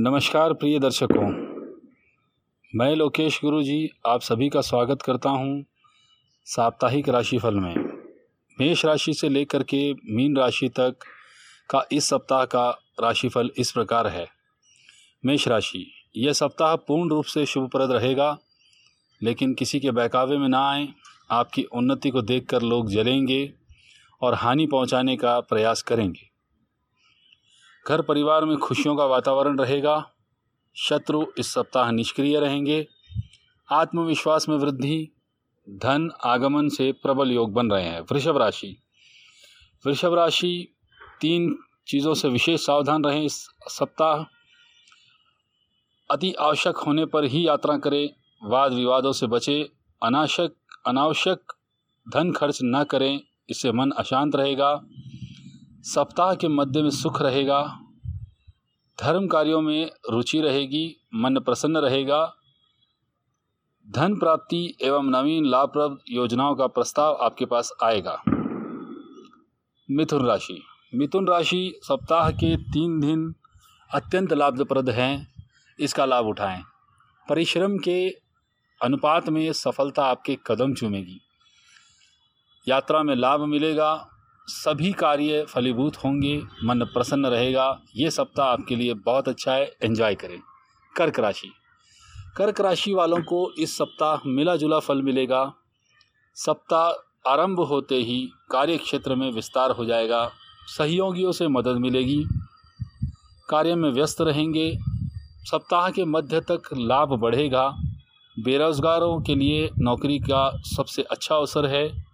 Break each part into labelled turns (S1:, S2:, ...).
S1: नमस्कार प्रिय दर्शकों। मैं लोकेश गुरु जी आप सभी का स्वागत करता हूँ साप्ताहिक राशिफल में। मेष राशि से लेकर के मीन राशि तक का इस सप्ताह का राशिफल इस प्रकार है। मेष राशि, यह सप्ताह पूर्ण रूप से शुभप्रद रहेगा, लेकिन किसी के बहकावे में ना आए, आपकी उन्नति को देखकर लोग जलेंगे और हानि पहुँचाने का प्रयास करेंगे। घर परिवार में खुशियों का वातावरण रहेगा, शत्रु इस सप्ताह निष्क्रिय रहेंगे, आत्मविश्वास में वृद्धि, धन आगमन से प्रबल योग बन रहे हैं। वृषभ राशि। वृषभ राशि तीन चीज़ों से विशेष सावधान रहें इस सप्ताह। अति आवश्यक होने पर ही यात्रा करें, वाद विवादों से बचें अनावश्यक अनावश्यक धन खर्च न करें, इससे मन अशांत रहेगा। सप्ताह के मध्य में सुख रहेगा धर्म कार्यों में रुचि रहेगी, मन प्रसन्न रहेगा। धन प्राप्ति एवं नवीन लाभप्रद योजनाओं का प्रस्ताव आपके पास आएगा। मिथुन राशि। मिथुन राशि सप्ताह के तीन दिन अत्यंत लाभप्रद हैं, इसका लाभ उठाएँ। परिश्रम के अनुपात में सफलता आपके कदम चूमेगी। यात्रा में लाभ मिलेगा सभी कार्य फलीभूत होंगे, मन प्रसन्न रहेगा। ये सप्ताह आपके लिए बहुत अच्छा है। एंजॉय करें। कर्क राशि। कर्क राशि वालों को इस सप्ताह मिला जुला फल मिलेगा। सप्ताह आरंभ होते ही कार्य क्षेत्र में विस्तार हो जाएगा। सहयोगियों से मदद मिलेगी। कार्य में व्यस्त रहेंगे। सप्ताह के मध्य तक लाभ बढ़ेगा। बेरोजगारों के लिए नौकरी का सबसे अच्छा अवसर है।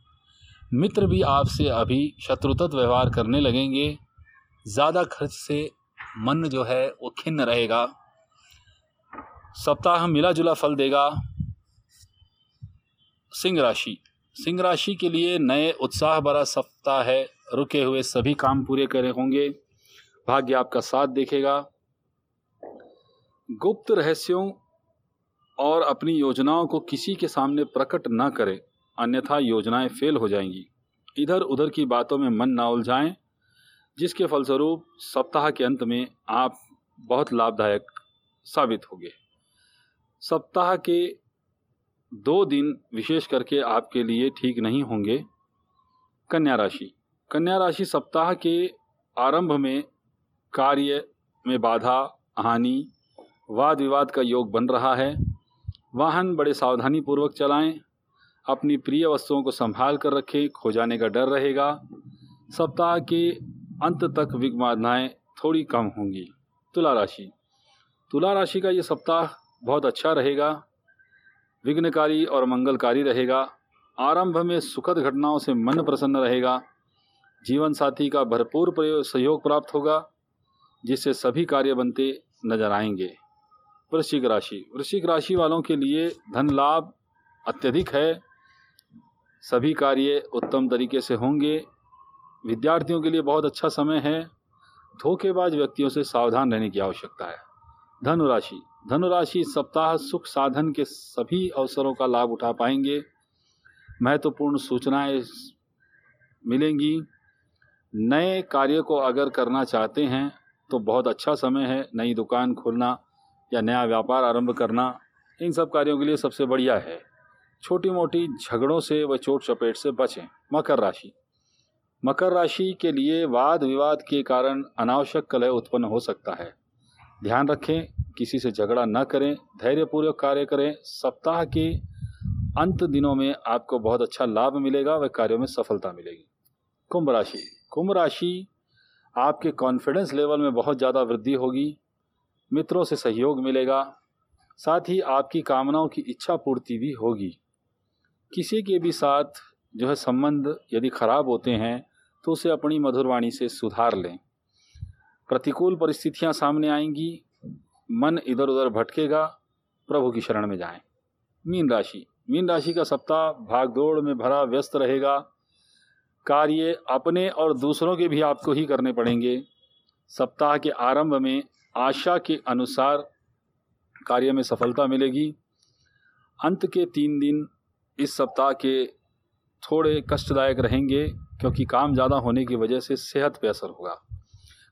S1: मित्र भी आपसे अभी शत्रुतत्व व्यवहार करने लगेंगे। ज़्यादा खर्च से मन जो है वो खिन्न रहेगा। सप्ताह मिला जुला फल देगा। सिंह राशि। सिंह राशि के लिए नए उत्साह भरा सप्ताह है। रुके हुए सभी काम पूरे करे होंगे। भाग्य आपका साथ देखेगा। गुप्त रहस्यों और अपनी योजनाओं को किसी के सामने प्रकट न करें। अन्यथा योजनाएँ फेल हो जाएँगी। इधर उधर की बातों में मन ना उलझाएँ, जिसके फलस्वरूप सप्ताह के अंत में आप बहुत लाभदायक साबित होंगे। सप्ताह के दो दिन विशेष करके आपके लिए ठीक नहीं होंगे। कन्या राशि। कन्या राशि सप्ताह के आरंभ में कार्य में बाधा, हानि, वाद विवाद का योग बन रहा है। वाहन बड़े सावधानी पूर्वक चलाएँ। अपनी प्रिय वस्तुओं को संभाल कर रखें, खो जाने का डर रहेगा। सप्ताह के अंत तक विघ्नाएँ थोड़ी कम होंगी। तुला राशि। तुला राशि का ये सप्ताह बहुत अच्छा रहेगा, विघ्नकारी और मंगलकारी रहेगा, आरंभ में सुखद घटनाओं से मन प्रसन्न रहेगा जीवन साथी का भरपूर सहयोग प्राप्त होगा, जिससे सभी कार्य बनते नज़र आएँगे। वृश्चिक राशि। वृश्चिक राशि वालों के लिए धन लाभ अत्यधिक है सभी कार्य उत्तम तरीके से होंगे। विद्यार्थियों के लिए बहुत अच्छा समय है। धोखेबाज व्यक्तियों से सावधान रहने की आवश्यकता है। धनुराशि। धनुराशि सप्ताह सुख साधन के सभी अवसरों का लाभ उठा पाएँगे। महत्वपूर्ण सूचनाएँ मिलेंगी। नए कार्य को अगर करना चाहते हैं तो बहुत अच्छा समय है। नई दुकान खोलना या नया व्यापार आरंभ करना, इन सब कार्यों के लिए सबसे बढ़िया है। छोटी मोटी झगड़ों से व चोट चपेट से बचें। मकर राशि। मकर राशि के लिए वाद विवाद के कारण अनावश्यक कलह उत्पन्न हो सकता है। ध्यान रखें, किसी से झगड़ा न करें, धैर्यपूर्वक कार्य करें। सप्ताह के अंत दिनों में आपको बहुत अच्छा लाभ मिलेगा व कार्यों में सफलता मिलेगी। कुंभ राशि। कुंभ राशि आपके कॉन्फिडेंस लेवल में बहुत ज़्यादा वृद्धि होगी। मित्रों से सहयोग मिलेगा। साथ ही आपकी कामनाओं की इच्छा पूर्ति भी होगी। किसी के भी साथ जो है संबंध यदि खराब होते हैं तो उसे अपनी मधुरवाणी से सुधार लें। प्रतिकूल परिस्थितियाँ सामने आएँगी, मन इधर उधर भटकेगा, प्रभु की शरण में जाएँ। मीन राशि। मीन राशि का सप्ताह भागदौड़ में भरा, व्यस्त रहेगा। कार्य अपने और दूसरों के भी आपको ही करने पड़ेंगे। सप्ताह के आरंभ में आशा के अनुसार कार्य में सफलता मिलेगी। अंत के तीन दिन इस सप्ताह के थोड़े कष्टदायक रहेंगे, क्योंकि काम ज़्यादा होने की वजह से सेहत पे असर होगा।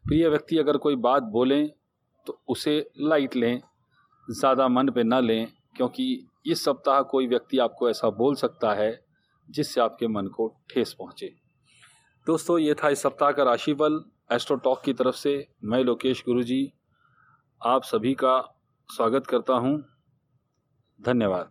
S1: प्रिय व्यक्ति, अगर कोई बात बोलें तो उसे लाइट लें, ज़्यादा मन पे ना लें, क्योंकि इस सप्ताह कोई व्यक्ति आपको ऐसा बोल सकता है, जिससे आपके मन को ठेस पहुँचे। दोस्तों, ये था इस सप्ताह का राशिफल। एस्ट्रो टॉक की तरफ़ से मैं लोकेश गुरु जी आप सभी का स्वागत करता हूँ। धन्यवाद।